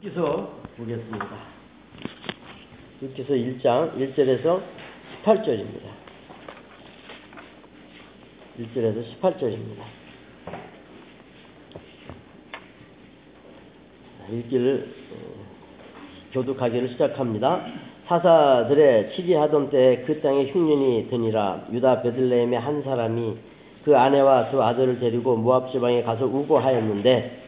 기서 보겠습니다. 율기서 1장 1절에서 18절입니다. 1절에서 18절입니다. 읽기를 어, 교독하기를 시작합니다. 사사들의 치리하던 때에 그 땅에 흉년이 드니라 유다 베들레헴의 한 사람이 그 아내와 두 아들을 데리고 모압 지방에 가서 우고하였는데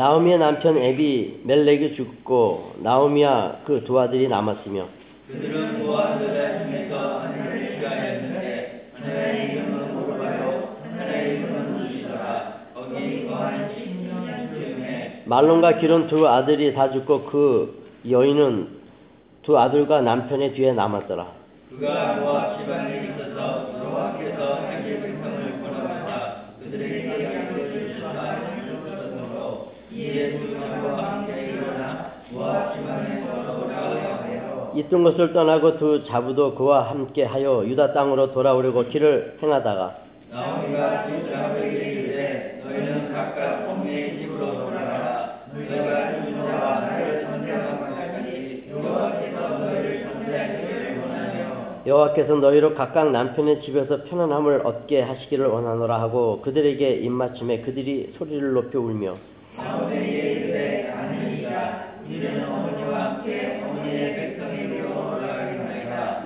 나오미의 남편 에비 멜렉이 죽고 나오미와 그 두 아들이 남았으며 그들은 모압들의 중에서 하나님을 시가했는데 하나님의 이름은 모르바요 하나님의 이름은 루시더라 거기 거한 10년 즈음에 말론과 기론 두 아들이 다 죽고 그 여인은 두 아들과 남편의 뒤에 남았더라. 그가 모압 지방에 있어서 여호와께서 하여 있던 것을 떠나고 두 자부도 그와 함께 하여 유다 땅으로 돌아오려고 길을 행하다가 나오미가 두 자들에게 이르되 너희는 각각 본네의 집으로 돌아가라. 너희가 주저와 나를 전쟁하기까지 여호와께서 너희를 전쟁하기를 원하며 여호와께서 너희로 각각 남편의 집에서 편안함을 얻게 하시기를 원하노라 하고 그들에게 입맞춤에 그들이 소리를 높여 울며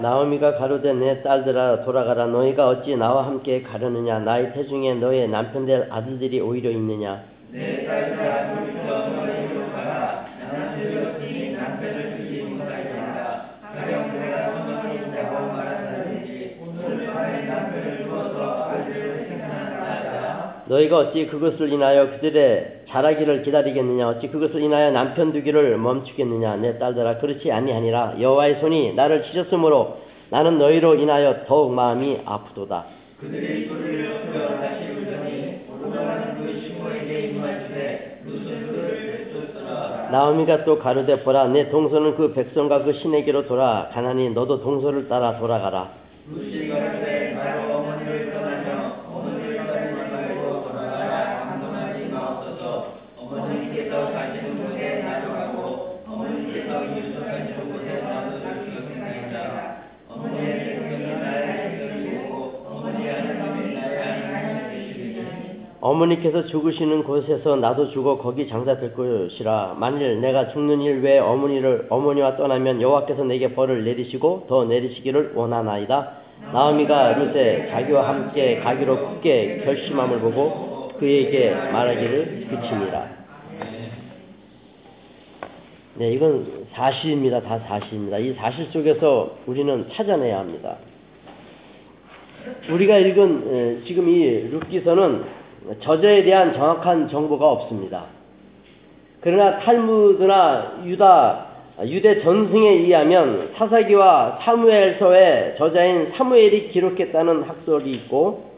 나오미가 가로되 내 딸들아 돌아가라. 너희가 어찌 나와 함께 가려느냐? 나의 태중에 너의 남편될 아들들이 오히려 있느냐? 내 딸들아 둘이서 너희가 어찌 그것을 인하여 그들의 자라기를 기다리겠느냐? 어찌 그것을 인하여 남편 두기를 멈추겠느냐? 내 딸들아 그렇지 아니하니라. 여호와의 손이 나를 치셨으므로 나는 너희로 인하여 더욱 마음이 아프도다. 그들이 소리를 높여 다시 울더니 오르가는 그 신부에게 무슨 그를 쫓더라. 나오미가 또 가로되 보라 내 동서는 그 백성과 그 신에게로 돌아 가나니 너도 동서를 따라 돌아가라. 루시 가 어머니께서 죽으시는 곳에서 나도 죽어 거기 장사될 것이라. 만일 내가 죽는 일 외에 어머니를 어머니와 떠나면 여호와께서 내게 벌을 내리시고 더 내리시기를 원하나이다. 나오미가 루세 자기와 함께 가기로 굳게 결심함을 보고 그에게 말하기를 그치니라. 네 이건 사실입니다. 다 사실입니다. 이 사실 속에서 우리는 찾아내야 합니다. 우리가 읽은 에, 지금 이 룻기서는 저자에 대한 정확한 정보가 없습니다. 그러나 탈무드나 유다 유대 전승에 의하면 사사기와 사무엘서의 저자인 사무엘이 기록했다는 학설이 있고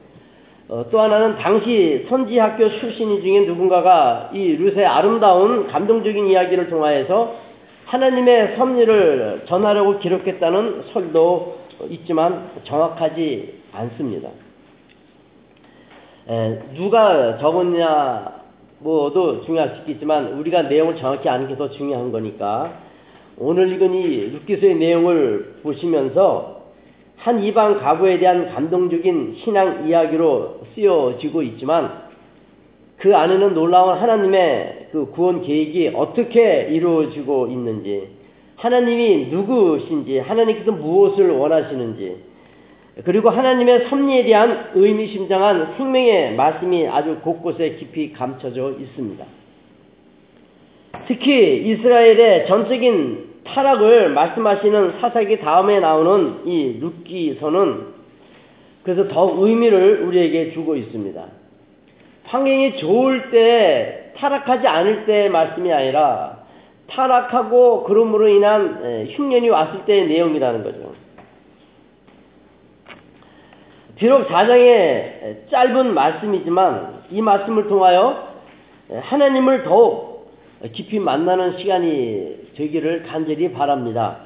어, 또 하나는 당시 선지학교 출신이 중에 누군가가 이 룻의 아름다운 감동적인 이야기를 통하여서 하나님의 섭리를 전하려고 기록했다는 설도 있지만 정확하지 않습니다. 에, 누가 적었냐 뭐도 중요할 수 있겠지만 우리가 내용을 정확히 아는 게 더 중요한 거니까. 오늘 읽은 이 룻기서의 내용을 보시면서 한 이방 가부에 대한 감동적인 신앙 이야기로 쓰여지고 있지만 그 안에는 놀라운 하나님의 그 구원 계획이 어떻게 이루어지고 있는지 하나님이 누구신지 하나님께서 무엇을 원하시는지 그리고 하나님의 섭리에 대한 의미심장한 생명의 말씀이 아주 곳곳에 깊이 감춰져 있습니다. 특히 이스라엘의 전적인 타락을 말씀하시는 사사기 다음에 나오는 이 룻기서는 그래서 더 의미를 우리에게 주고 있습니다. 환경이 좋을 때 타락하지 않을 때의 말씀이 아니라 타락하고 그럼으로 인한 흉년이 왔을 때의 내용이라는 거죠. 비록 4장의 짧은 말씀이지만 이 말씀을 통하여 하나님을 더욱 깊이 만나는 시간이 되기를 간절히 바랍니다.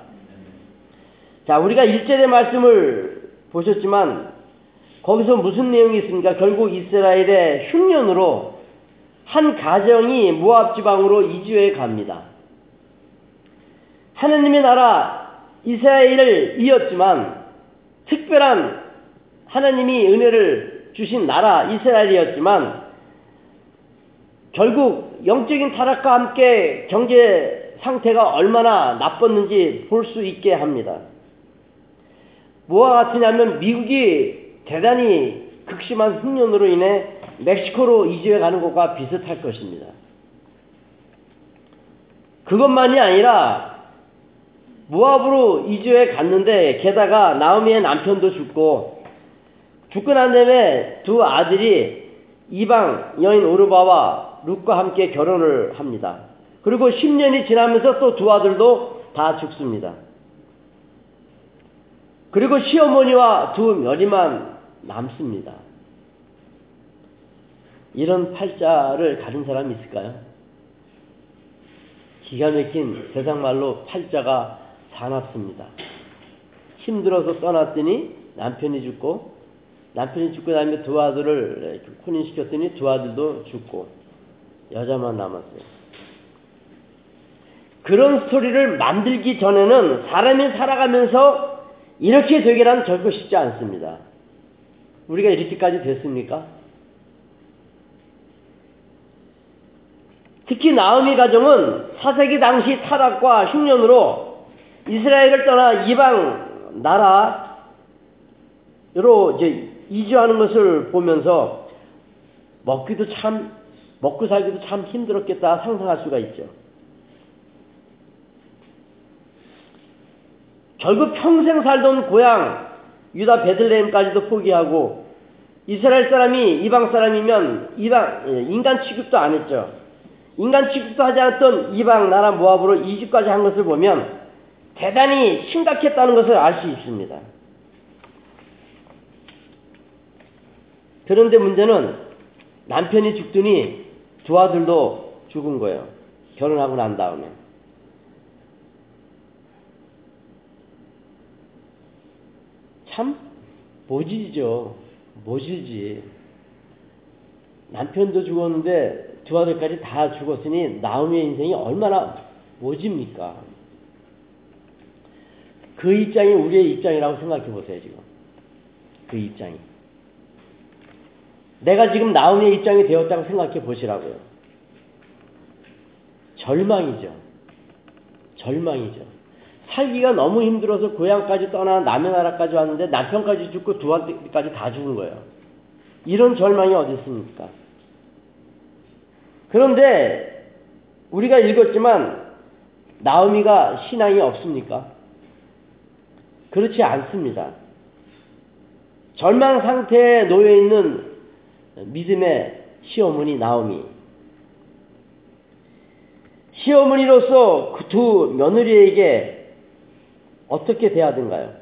자, 우리가 1절의 말씀을 보셨지만 거기서 무슨 내용이 있습니까? 결국 이스라엘의 흉년으로 한 가정이 모압 지방으로 이주해 갑니다. 하느님의 나라 이스라엘을 이었지만 특별한 하나님이 은혜를 주신 나라 이스라엘이었지만 결국 영적인 타락과 함께 경제 상태가 얼마나 나빴는지 볼 수 있게 합니다. 뭐와 같으냐면 미국이 대단히 극심한 흉년으로 인해 멕시코로 이주해 가는 것과 비슷할 것입니다. 그것만이 아니라 모압으로 이주해 갔는데 게다가 나오미의 남편도 죽고 죽고 난 다음에 두 아들이 이방 여인 오르바와 룩과 함께 결혼을 합니다. 그리고 10년이 지나면서 또 두 아들도 다 죽습니다. 그리고 시어머니와 두 며리만 남습니다. 이런 팔자를 가진 사람이 있을까요? 기가 막힌 세상 말로 팔자가 사납습니다. 힘들어서 떠났더니 남편이 죽고 남편이 죽고 나면 두 아들을 혼인시켰더니 두 아들도 죽고 여자만 남았어요. 그런 스토리를 만들기 전에는 사람이 살아가면서 이렇게 되기란 결코 쉽지 않습니다. 우리가 이렇게까지 됐습니까? 특히 나오미 가정은 사세기 당시 타락과 흉년으로 이스라엘을 떠나 이방 나라로 이제 이주하는 것을 보면서 먹기도 참 먹고 살기도 참 힘들었겠다 상상할 수가 있죠. 결국 평생 살던 고향 유다 베들레헴까지도 포기하고 이스라엘 사람이 이방 사람이면 이방 예, 인간 취급도 안 했죠. 인간 취급도 하지 않았던 이방 나라 모압으로 이주까지 한 것을 보면 대단히 심각했다는 것을 알 수 있습니다. 그런데 문제는 남편이 죽더니 두 아들도 죽은 거예요. 결혼하고 난 다음에. 참 모질이죠. 모질지. 남편도 죽었는데 두 아들까지 다 죽었으니 나오미의 인생이 얼마나 모집니까? 그 입장이 우리의 입장이라고 생각해 보세요, 지금. 그 입장이. 내가 지금 나오미의 입장이 되었다고 생각해 보시라고요. 절망이죠. 절망이죠. 살기가 너무 힘들어서 고향까지 떠나 남의 나라까지 왔는데 남편까지 죽고 두 아들까지 다 죽은 거예요. 이런 절망이 어디 있습니까? 그런데 우리가 읽었지만 나오미가 신앙이 없습니까? 그렇지 않습니다. 절망 상태에 놓여 있는 믿음의 시어머니 나오미. 시어머니로서 그 두 며느리에게 어떻게 되는가요?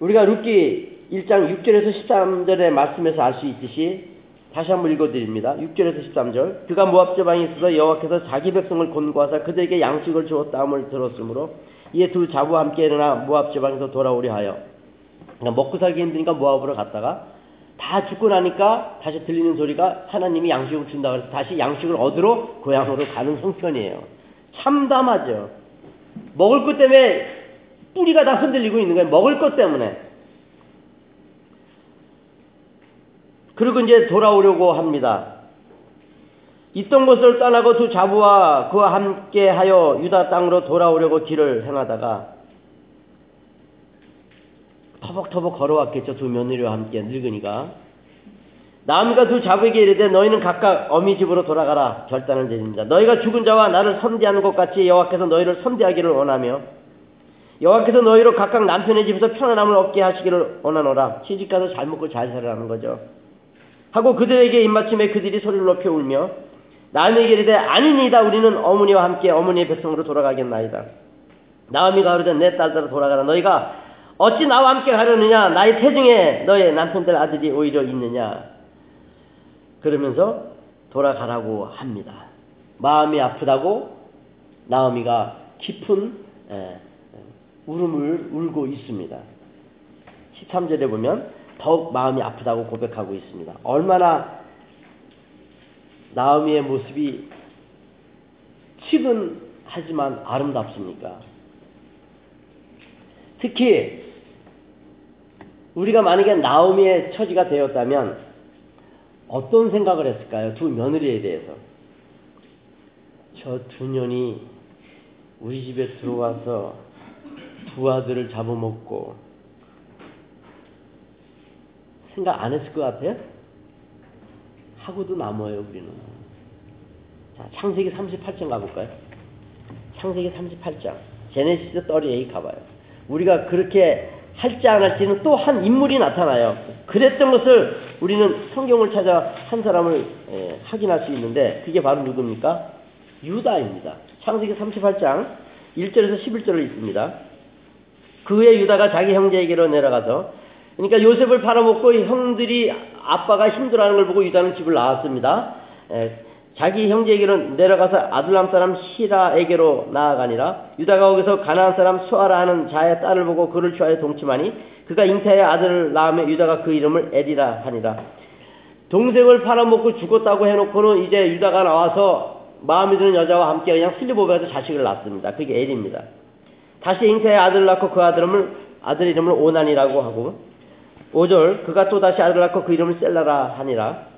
우리가 룻기 1장 6절에서 13절의 말씀에서 알 수 있듯이 다시 한번 읽어드립니다. 6절에서 13절 그가 모압 지방에 있어서 여호와께서 자기 백성을 권고하사 그들에게 양식을 주었다함을 들었으므로 이에 두 자부와 함께 일어나 모압 지방에서 돌아오려 하여 그러니까 먹고 살기 힘드니까 모압으로 갔다가 다 죽고 나니까 다시 들리는 소리가 하나님이 양식을 준다 그래서 다시 양식을 얻으러 고향으로 가는 형편이에요. 참담하죠. 먹을 것 때문에 뿌리가 다 흔들리고 있는 거예요. 먹을 것 때문에. 그리고 이제 돌아오려고 합니다. 있던 곳을 떠나고 두 자부와 그와 함께 하여 유다 땅으로 돌아오려고 길을 행하다가 터벅터벅 걸어왔겠죠. 두 며느리와 함께 늙으니까. 남과 두 자부에게 이르되 너희는 각각 어미 집으로 돌아가라 결단을 내립니다. 너희가 죽은 자와 나를 선대하는 것 같이 여호와께서 너희를 선대하기를 원하며 여호와께서 너희로 각각 남편의 집에서 편안함을 얻게 하시기를 원하노라. 시집가서 잘 먹고 잘 살아라는 거죠. 하고 그들에게 입맞춤에 그들이 소리를 높여 울며 나음에게 이르되 아니니다 우리는 어머니와 함께 어머니의 백성으로 돌아가겠나이다. 나음이가 그러되 내 딸들로 돌아가라. 너희가 어찌 나와 함께 가려느냐? 나의 태중에 너의 남편들 아들이 오히려 있느냐? 그러면서 돌아가라고 합니다. 마음이 아프다고 나오미가 깊은 에, 울음을 울고 있습니다. 13절에 보면 더욱 마음이 아프다고 고백하고 있습니다. 얼마나 나오미의 모습이 치근하지만 아름답습니까? 특히 우리가 만약에 나오미의 처지가 되었다면 어떤 생각을 했을까요? 두 며느리에 대해서. 저 두 년이 우리 집에 들어와서 두 아들을 잡아먹고 생각 안 했을 것 같아요? 하고도 남아요, 우리는. 자, 창세기 38장 가볼까요? 창세기 38장. 제네시스 38 가봐요. 우리가 그렇게 할지 안 할지는 또 한 인물이 나타나요. 그랬던 것을 우리는 성경을 찾아 한 사람을 예, 확인할 수 있는데 그게 바로 누굽니까? 유다입니다. 창세기 38장 1절에서 11절을 읽습니다. 그 후에 유다가 자기 형제에게로 내려가서 그러니까 요셉을 팔아먹고 형들이 아빠가 힘들어하는 걸 보고 유다는 집을 나왔습니다. 에, 자기 형제에게로 내려가서 아둘람 사람 시라에게로 나아가니라 유다가 거기서 가나안 사람 수아라 하는 자의 딸을 보고 그를 좋아해 동침하니 그가 잉태의 아들을 낳으며 유다가 그 이름을 에리라 하니라 동생을 팔아먹고 죽었다고 해놓고는 이제 유다가 나와서 마음에 드는 여자와 함께 그냥 슬리보베에서 자식을 낳습니다. 그게 엘입니다. 다시 잉태의 아들을 낳고 그 아들을 아들 이름을 오난이라고 하고 5절 그가 또 다시 아들을 낳고 그 이름을 셀라라 하니라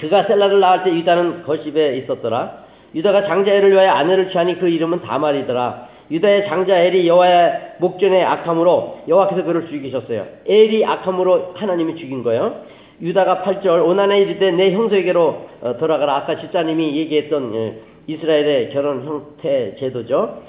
그가 셀라를 낳을 때 유다는 거십에 있었더라. 유다가 장자 엘을 위하여 아내를 취하니 그 이름은 다말이더라. 유다의 장자 엘이 여호와의 목전에 악함으로 여호와께서 그를 죽이셨어요. 엘이 악함으로 하나님이 죽인 거예요. 유다가 8절 오난에 이르되 내 형제에게로 어, 돌아가라. 아까 집사님이 얘기했던 예, 이스라엘의 결혼 형태 제도죠.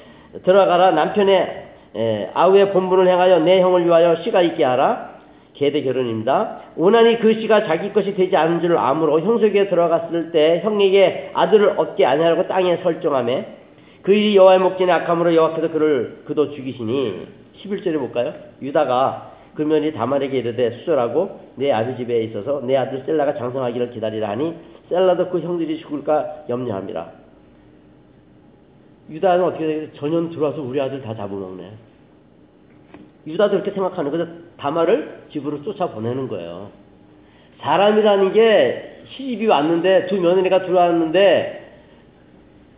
들어가라 남편의 예, 아우의 본분을 행하여 내 형을 위하여 씨가 있게 하라. 계대 결혼입니다. 오난이 그 씨가 자기 것이 되지 않은 줄 아므로 형석에 들어갔을 때 형에게 아들을 얻게 아니하라고 땅에 설정하며 그 일이 여호와의 목전에 악함으로 여호와께서 그를 그도 죽이시니 11절에 볼까요? 유다가 그 면이 다말에게 이르되 수절하고 내 아들 집에 있어서 내 아들 셀라가 장성하기를 기다리라 하니 셀라도 그 형들이 죽을까 염려합니다. 유다는 어떻게? 전혀 들어와서 우리 아들 다 잡아먹네. 유다도 그렇게 생각하는 거죠. 다말을 집으로 쫓아보내는 거예요. 사람이라는 게 시집이 왔는데 두 며느리가 들어왔는데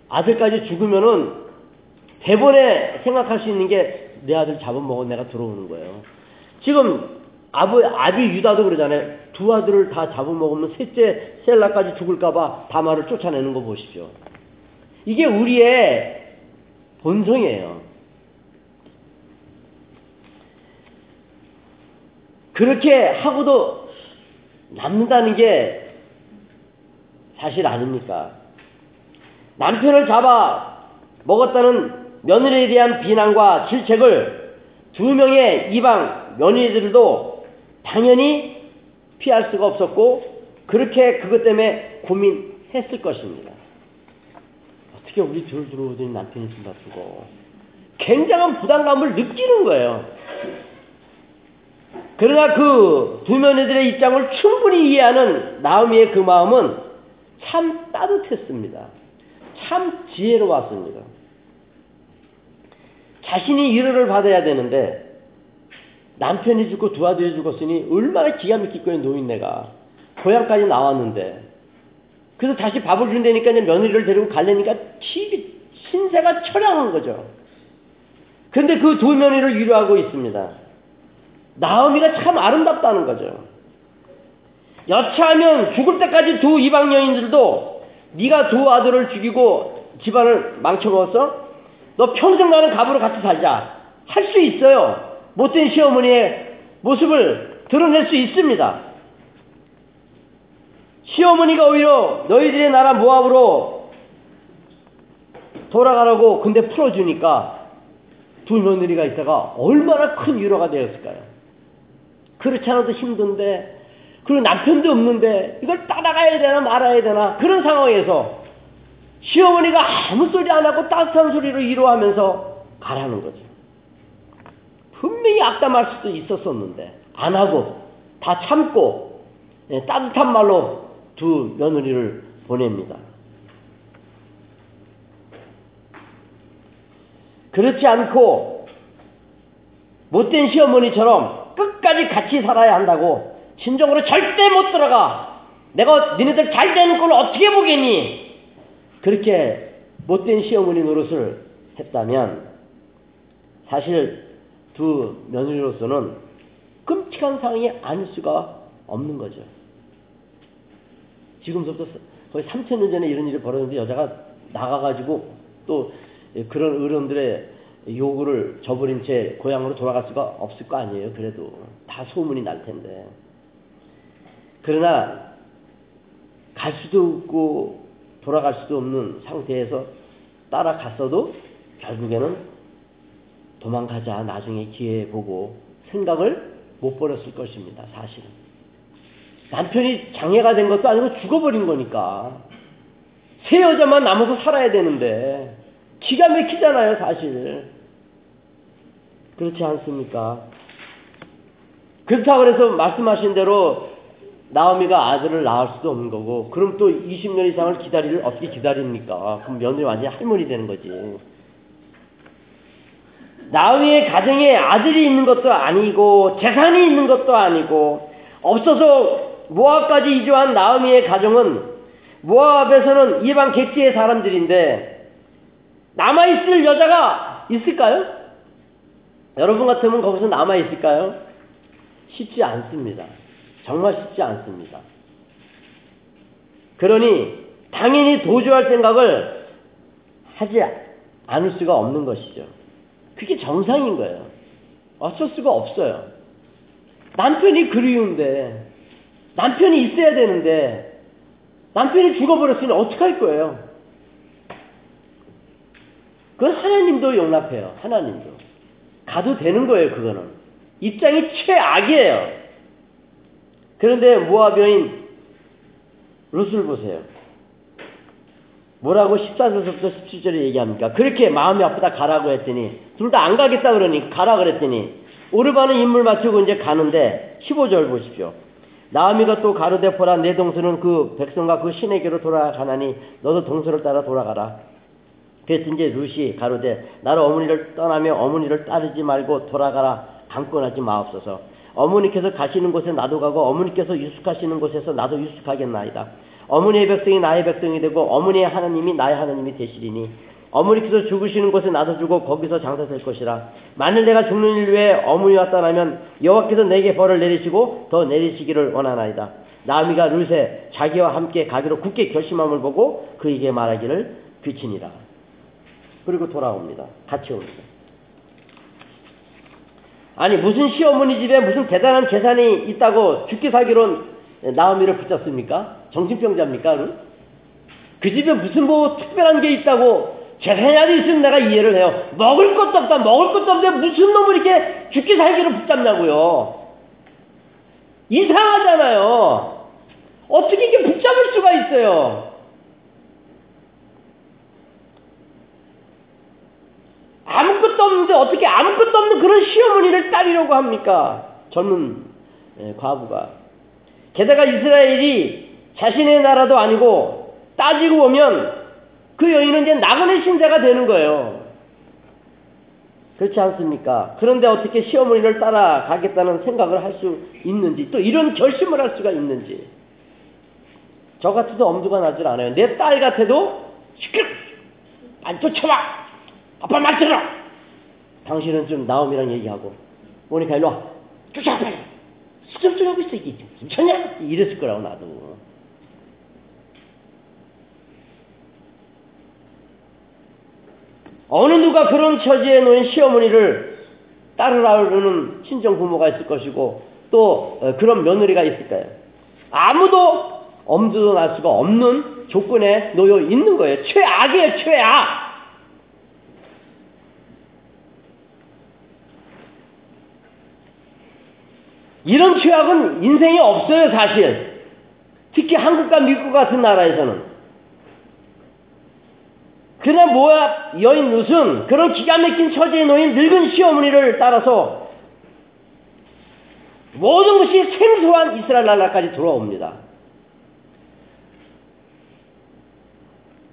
아들까지 죽으면은 대본에 생각할 수 있는 게 내 아들 잡아먹은 내가 들어오는 거예요. 지금 아부, 아비 유다도 그러잖아요. 두 아들을 다 잡아먹으면 셋째 셀라까지 죽을까봐 다말을 쫓아내는 거 보십시오. 이게 우리의 본성이에요. 그렇게 하고도 남는다는 게 사실 아닙니까? 남편을 잡아 먹었다는 며느리에 대한 비난과 질책을 두 명의 이방 며느리들도 당연히 피할 수가 없었고 그렇게 그것 때문에 고민했을 것입니다. 어떻게 우리 둘 들어오더니 남편이 숨다 두고 굉장한 부담감을 느끼는 거예요. 그러나 그 두 며느들의 입장을 충분히 이해하는 나오미의 그 마음은 참 따뜻했습니다. 참 지혜로웠습니다. 자신이 위로를 받아야 되는데 남편이 죽고 두 아들이 죽었으니 얼마나 기가 막힐 거예요 노인네가 고향까지 나왔는데 그래서 다시 밥을 준다니까 며느리를 데리고 갈래니까 신세가 처량한 거죠. 근데 그 두 며느리를 위로하고 있습니다. 나오미가 참 아름답다는 거죠. 여차하면 죽을 때까지 두 이방 여인들도 네가 두 아들을 죽이고 집안을 망쳐먹었어? 너 평생 나는 갑으로 같이 살자. 할 수 있어요. 못된 시어머니의 모습을 드러낼 수 있습니다. 시어머니가 오히려 너희들의 나라 모압으로 돌아가라고 근데 풀어주니까 두 며느리가 있다가 얼마나 큰 위로가 되었을까요? 그렇지 않아도 힘든데, 그리고 남편도 없는데, 이걸 따라가야 되나 말아야 되나, 그런 상황에서, 시어머니가 아무 소리 안 하고 따뜻한 소리로 위로하면서 가라는 거죠. 분명히 악담할 수도 있었었는데, 안 하고, 다 참고, 예, 따뜻한 말로 두 며느리를 보냅니다. 그렇지 않고, 못된 시어머니처럼 끝까지 같이 살아야 한다고 신정으로 절대 못 들어가. 내가 니네들 잘 되는 걸 어떻게 보겠니? 그렇게 못된 시어머니 노릇을 했다면 사실 두 며느리로서는 끔찍한 상황이 아닐 수가 없는 거죠. 지금부터 거의 3천년 전에 이런 일이 벌어졌는데 여자가 나가가지고 또 그런 어른들의 요구를 저버린 채 고향으로 돌아갈 수가 없을 거 아니에요. 그래도 다 소문이 날 텐데. 그러나 갈 수도 없고 돌아갈 수도 없는 상태에서 따라갔어도 결국에는 도망가자 나중에 기회 보고 생각을 못 버렸을 것입니다. 사실은. 남편이 장애가 된 것도 아니고 죽어버린 거니까. 새 여자만 남아서 살아야 되는데 기가 막히잖아요, 사실. 그렇지 않습니까? 그렇다고 해서 말씀하신 대로 나오미가 아들을 낳을 수도 없는 거고 그럼 또 20년 이상을 기다리를 어떻게 기다립니까? 그럼 며느리 완전히 할머니 되는 거지. 나오미의 가정에 아들이 있는 것도 아니고 재산이 있는 것도 아니고 없어서 모압까지 이주한 나오미의 가정은 모압에서는 이방 객지의 사람들인데 남아있을 여자가 있을까요? 여러분 같으면 거기서 남아있을까요? 쉽지 않습니다. 정말 쉽지 않습니다. 그러니 당연히 도주할 생각을 하지 않을 수가 없는 것이죠. 그게 정상인 거예요. 어쩔 수가 없어요. 남편이 그리운데, 남편이 있어야 되는데, 남편이 죽어버렸으니 어떡할 거예요? 그건 하나님도 용납해요. 하나님도. 가도 되는 거예요, 그거는. 입장이 최악이에요. 그런데 모압 여인 룻을 보세요. 뭐라고 14절부터 17절에 얘기합니까? 그렇게 마음이 아프다 가라고 했더니 둘 다 안 가겠다 그러니 가라 그랬더니 오르바는 인물 맞추고 이제 가는데 15절 보십시오. 나아미가 또 가로되 보라 내 동서는 그 백성과 그 신에게로 돌아가나니 너도 동서를 따라 돌아가라. 이제 루시 가로되 나를 어머니를 떠나며 어머니를 따르지 말고 돌아가라 강권하지 마옵소서. 어머니께서 가시는 곳에 나도 가고 어머니께서 유숙하시는 곳에서 나도 유숙하겠나이다. 어머니의 백성이 나의 백성이 되고 어머니의 하나님이 나의 하나님이 되시리니 어머니께서 죽으시는 곳에 나도 죽고 거기서 장사될 것이라. 만일 내가 죽는 일 외에 어머니와 떠나면 여호와께서 내게 벌을 내리시고 더 내리시기를 원하나이다. 나미가 룻에 자기와 함께 가기로 굳게 결심함을 보고 그에게 말하기를 비치니라. 그리고 돌아옵니다. 같이 옵니다. 아니 무슨 시어머니 집에 무슨 대단한 재산이 있다고 죽기 살기로 나오미를 붙잡습니까? 정신병자입니까? 그 집에 무슨 뭐 특별한 게 있다고 재산이라도 있으면 내가 이해를 해요. 먹을 것도 없다. 먹을 것도 없는데 무슨 놈을 이렇게 죽기 살기로 붙잡냐고요. 이상하잖아요. 어떻게 이렇게 붙잡을 수가 있어요. 아무것도 없는데 어떻게 아무것도 없는 그런 시어머니를 따르려고 합니까? 젊은 과부가. 게다가 이스라엘이 자신의 나라도 아니고 따지고 보면 그 여인은 이제 나그네 신자가 되는 거예요. 그렇지 않습니까? 그런데 어떻게 시어머니를 따라가겠다는 생각을 할 수 있는지 또 이런 결심을 할 수가 있는지 저 같아도 엄두가 나질 않아요. 내 딸 같아도 시끄러! 안 쫓아와! 아빠 말 들어! 당신은 좀 나옴이랑 얘기하고 모니카 일로 와! 쫓아와 빨리! 수정 좀 하고 있어 이게 괜찮냐? 이랬을 거라고 나도 어느 누가 그런 처지에 놓인 시어머니를 따르라는 친정 부모가 있을 것이고 또 그런 며느리가 있을까요? 아무도 엄두도 날 수가 없는 조건에 놓여 있는 거예요. 최악이에요, 최악. 이런 최악은 인생에 없어요, 사실. 특히 한국과 미국 같은 나라에서는. 그러나 모압 여인 룻은 그런 기가 막힌 처지에 놓인 늙은 시어머니를 따라서 모든 것이 생소한 이스라엘 나라까지 돌아옵니다.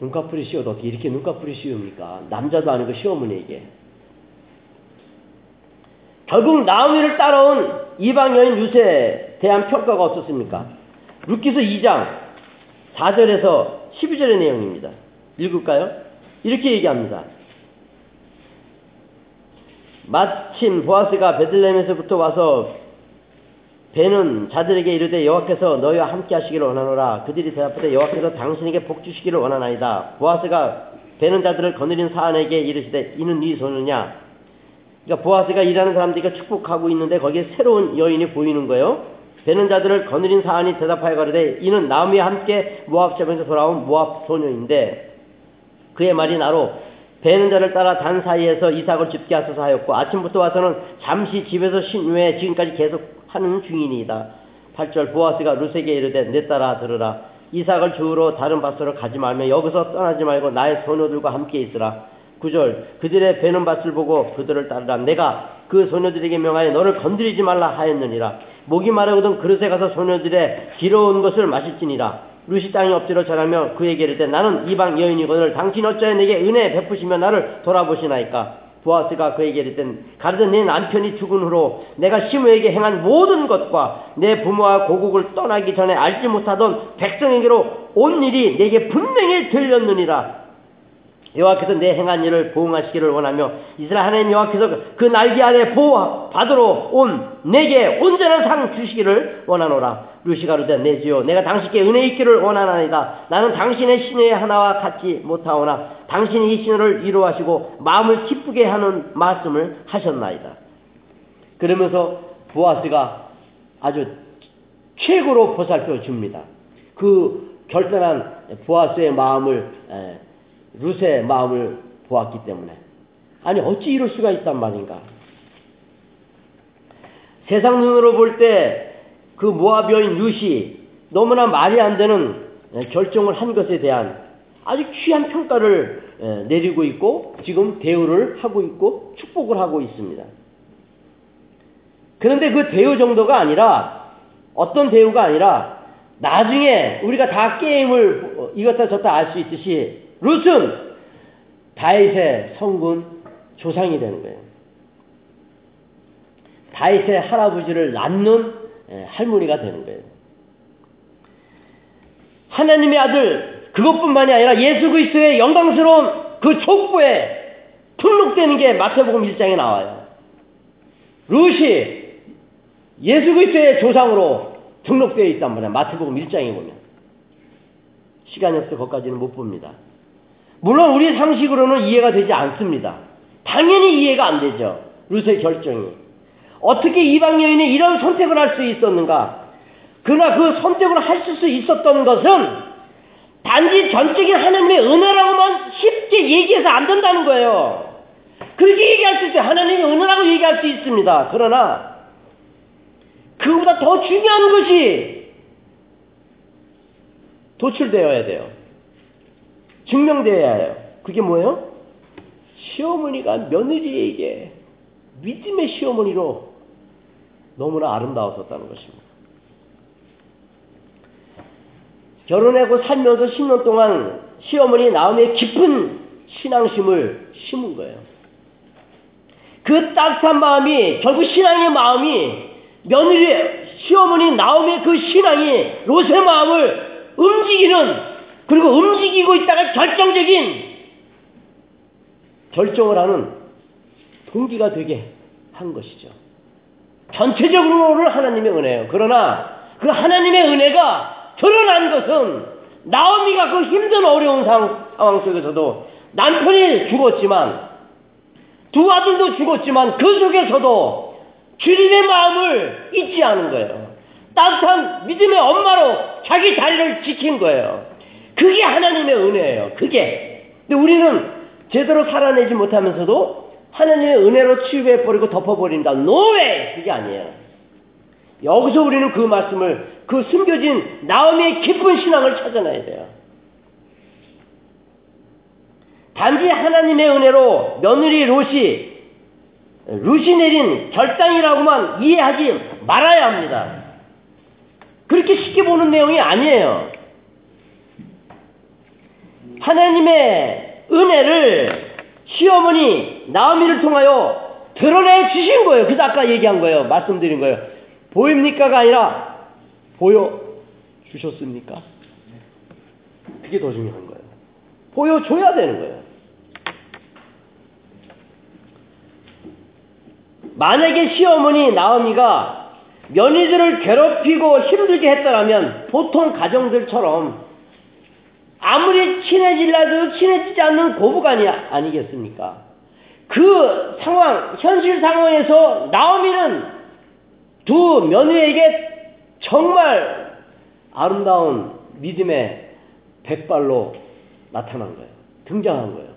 눈꺼풀이 씌워도 어떻게 이렇게 눈꺼풀이 씌웁니까? 남자도 아니고 시어머니에게. 결국 나오미를 따라온 이방 여인 루세에 대한 평가가 어떻습니까? 루키서 2장 4절에서 12절의 내용입니다. 읽을까요? 이렇게 얘기합니다. 마침 보아스가 베들레헴에서부터 와서 배는 자들에게 이르되 여호와께서 너희와 함께 하시기를 원하노라 그들이 대답하되 여호와께서 당신에게 복 주시기를 원하나이다 보아스가 배는 자들을 거느린 사안에게 이르시되 이는 네 소녀냐 그러니까 보아스가 일하는 사람들이 축복하고 있는데 거기에 새로운 여인이 보이는 거예요 배는 자들을 거느린 사안이 대답하여 가르되 이는 나무와 함께 모압 제에서 돌아온 모압 소녀인데 그의 말이 나로 배는 자를 따라 단 사이에서 이삭을 집게 하소서 하였고 아침부터 와서는 잠시 집에서 신 후에 지금까지 계속 하는 중이니이다. 8절 보아스가 루세게 이르되 내 따라 들으라. 이삭을 주우러 다른 밭으로 가지 말며 여기서 떠나지 말고 나의 소녀들과 함께 있으라. 9절 그들의 배는 밭을 보고 그들을 따르라. 내가 그 소녀들에게 명하여 너를 건드리지 말라 하였느니라. 목이 마르거든 그릇에 가서 소녀들의 길어온 것을 마실지니라. 루시 땅에 엎드려 절하며 그에게 이르되 나는 이방 여인이거늘 당신 어찌하여 내게 은혜 베푸시며 나를 돌아보시나이까 보아스가 그에게 이르되 가르던 내 남편이 죽은 후로 내가 시므에게 행한 모든 것과 내 부모와 고국을 떠나기 전에 알지 못하던 백성에게로 온 일이 내게 분명히 들렸느니라 여호와께서 내 행한 일을 보응하시기를 원하며 이스라엘 하나님 여호와께서 그 날개 아래 보호 받으러 온 내게 온전한 상 주시기를 원하노라. 루시가르되 내 주여 내가 당신께 은혜 있기를 원하나이다. 나는 당신의 신의 하나와 같지 못하오나 당신이 이 신호를 이루하시고 마음을 기쁘게 하는 말씀을 하셨나이다. 그러면서 보아스가 아주 최고로 보살펴 줍니다. 그 결단한 보아스의 마음을 루세의 마음을 보았기 때문에 아니 어찌 이럴 수가 있단 말인가 세상 눈으로 볼 때그 여인 루시 너무나 말이 안 되는 결정을 한 것에 대한 아주 귀한 평가를 내리고 있고 지금 대우를 하고 있고 축복을 하고 있습니다. 그런데 그 대우 정도가 아니라 어떤 대우가 아니라 나중에 우리가 다 게임을 이것다 저다 알 수 있듯이 룻은 다윗의 성군 조상이 되는 거예요. 다윗의 할아버지를 낳는 예, 할머니가 되는 거예요. 하나님의 아들 그것뿐만이 아니라 예수 그리스도의 영광스러운 그 족보에 등록되는 게 마태복음 1장에 나와요. 룻이 예수 그리스도의 조상으로 등록되어 있단 말이야. 마태복음 1장에 보면. 시간이 없어 거기까지는 못 봅니다. 물론 우리 상식으로는 이해가 되지 않습니다. 당연히 이해가 안 되죠. 루스의 결정이. 어떻게 이방 여인이 이런 선택을 할 수 있었는가? 그러나 그 선택을 하실 수 있었던 것은 단지 전적인 하나님의 은혜라고만 쉽게 얘기해서 안 된다는 거예요. 그렇게 얘기할 수 있어요. 하나님의 은혜라고 얘기할 수 있습니다. 그러나 그보다 더 중요한 것이 도출되어야 돼요. 증명되어야 해요. 그게 뭐예요? 시어머니가 며느리에게 믿음의 시어머니로 너무나 아름다웠었다는 것입니다. 결혼하고 살면서 10년 동안 시어머니 나음에 깊은 신앙심을 심은 거예요. 그 따뜻한 마음이 결국 신앙의 마음이 며느리 시어머니 나음의 그 신앙이 롯의 마음을 움직이는 그리고 움직이고 있다가 결정적인 결정을 하는 동기가 되게 한 것이죠. 전체적으로는 하나님의 은혜예요. 그러나 그 하나님의 은혜가 드러난 것은 나오미가 그 힘든 어려운 상황 속에서도 남편이 죽었지만 두 아들도 죽었지만 그 속에서도 주님의 마음을 잊지 않은 거예요. 따뜻한 믿음의 엄마로 자기 자리를 지킨 거예요. 그게 하나님의 은혜예요. 그게. 근데 우리는 제대로 살아내지 못하면서도 하나님의 은혜로 치유해버리고 덮어버린다. 노예! 그게 아니에요. 여기서 우리는 그 말씀을, 그 숨겨진 나음의 깊은 신앙을 찾아내야 돼요. 단지 하나님의 은혜로 며느리 롯이, 롯이 내린 결단이라고만 이해하지 말아야 합니다. 그렇게 쉽게 보는 내용이 아니에요. 하나님의 은혜를 시어머니 나오미를 통하여 드러내 주신 거예요. 그래서 아까 얘기한 거예요. 말씀드린 거예요. 보입니까가 아니라 보여 주셨습니까? 그게 더 중요한 거예요. 보여줘야 되는 거예요. 만약에 시어머니 나오미가 며느리들을 괴롭히고 힘들게 했더라면 보통 가정들처럼 아무리 친해질라도 친해지지 않는 고부간이 아니겠습니까? 그 상황, 현실 상황에서 나오미는 두 며느리에게 정말 아름다운 믿음의 백발로 나타난 거예요. 등장한 거예요.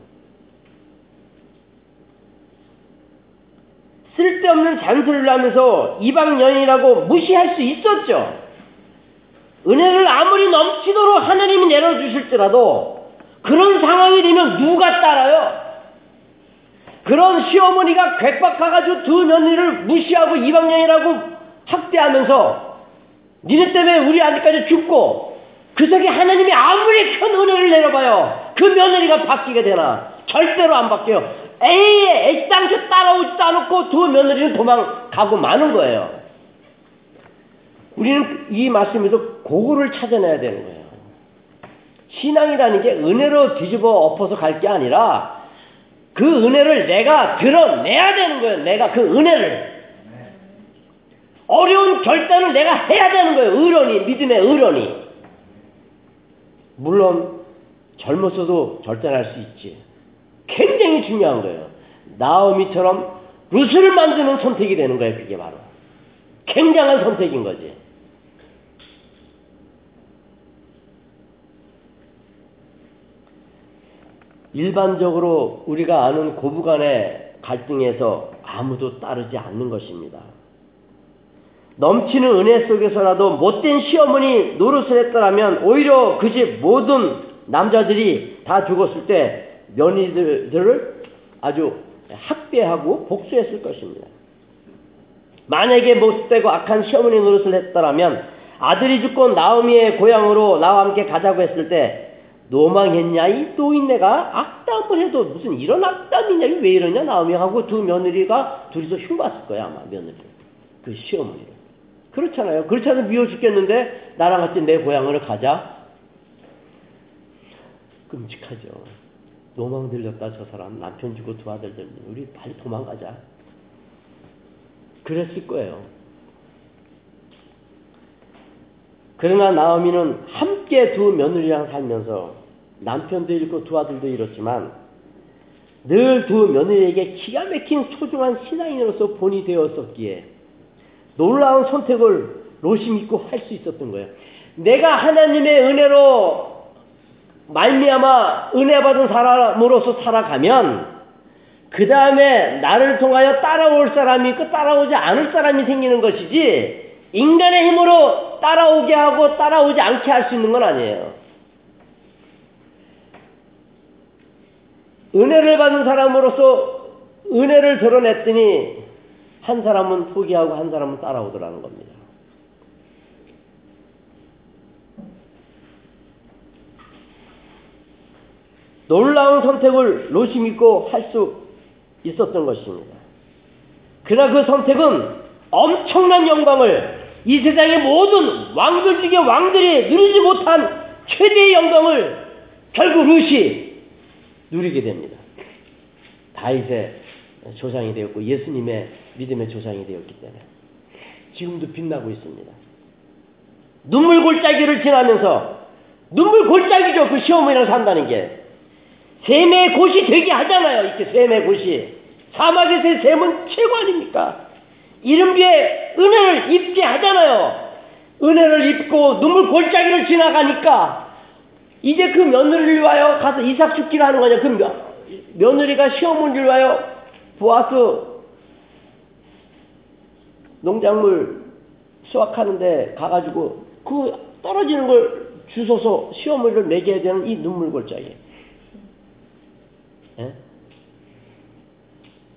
쓸데없는 잔소리를 하면서 이방 연인이라고 무시할 수 있었죠. 은혜를 아무리 넘치도록 하나님이 내려주실지라도 그런 상황이 되면 누가 따라요? 그런 시어머니가 괴팍해가지고 두 며느리를 무시하고 이방년이라고 학대하면서 니네 때문에 우리 아직까지 죽고 그 속에 하나님이 아무리 큰 은혜를 내려봐요. 그 며느리가 바뀌게 되나? 절대로 안 바뀌어요. 에이, 애당초 따라오지도 않았고 두 며느리는 도망가고 마는 거예요. 우리는 이 말씀에서 고거를 찾아내야 되는 거예요. 신앙이라는 게 은혜로 뒤집어 엎어서 갈 게 아니라 그 은혜를 내가 드러내야 되는 거예요. 내가 그 은혜를. 어려운 결단을 내가 해야 되는 거예요. 의론이, 믿음의 의론이. 물론 젊었어도 결단할 수 있지. 굉장히 중요한 거예요. 나오미처럼 루스를 만드는 선택이 되는 거예요. 그게 바로. 굉장한 선택인 거지. 일반적으로 우리가 아는 고부간의 갈등에서 아무도 따르지 않는 것입니다. 넘치는 은혜 속에서라도 못된 시어머니 노릇을 했더라면 오히려 그 집 모든 남자들이 다 죽었을 때 며느리들을 아주 학대하고 복수했을 것입니다. 만약에 못되고 악한 시어머니 노릇을 했더라면 아들이 죽고 나오미의 고향으로 나와 함께 가자고 했을 때 노망했냐? 이 또인내가 악담을 해도 무슨 이런 악담이냐? 왜 이러냐? 나오미 하고 두 며느리가 둘이서 흉봤을 거야 아마 며느리. 그 시어머니를 그렇잖아요. 그렇지 않으면 미워 죽겠는데 나랑 같이 내 고향으로 가자. 끔찍하죠. 노망 들렸다 저 사람. 남편 주고 두 아들 들리 우리 빨리 도망가자. 그랬을 거예요. 그러나 나오미는 함께 두 며느리랑 살면서 남편도 잃고 두 아들도 잃었지만 늘 두 며느리에게 기가 막힌 소중한 신앙인으로서 본이 되었었기에 놀라운 선택을 로심 있고 할 수 있었던 거예요. 내가 하나님의 은혜로 말미암아 은혜 받은 사람으로서 살아가면 그 다음에 나를 통하여 따라올 사람이 있고 따라오지 않을 사람이 생기는 것이지 인간의 힘으로 따라오게 하고 따라오지 않게 할 수 있는 건 아니에요. 은혜를 받은 사람으로서 은혜를 드러냈더니 한 사람은 포기하고 한 사람은 따라오더라는 겁니다. 놀라운 선택을 로시 믿고 할 수 있었던 것입니다. 그러나 그 선택은 엄청난 영광을 이 세상의 모든 왕들 중에 왕들이 누리지 못한 최대의 영광을 결국 루시 누리게 됩니다. 다윗의 조상이 되었고 예수님의 믿음의 조상이 되었기 때문에 지금도 빛나고 있습니다. 눈물 골짜기를 지나면서 눈물 골짜기죠. 그 시어머니랑 산다는 게 샘의 곳이 되게 하잖아요. 이렇게 샘의 곳이 사막에서의 샘은 최고 아닙니까? 이른비에 은혜를 입게 하잖아요. 은혜를 입고 눈물 골짜기를 지나가니까 이제 그 며느리를 와요. 가서 이삭 죽기를 하는 거냐. 그 며, 며느리가 시어머니를 와요. 보아스 농작물 수확하는데 가가지고 그 떨어지는 걸 주워서 시어머니를 먹여야 되는 이 눈물 골짜기. 예?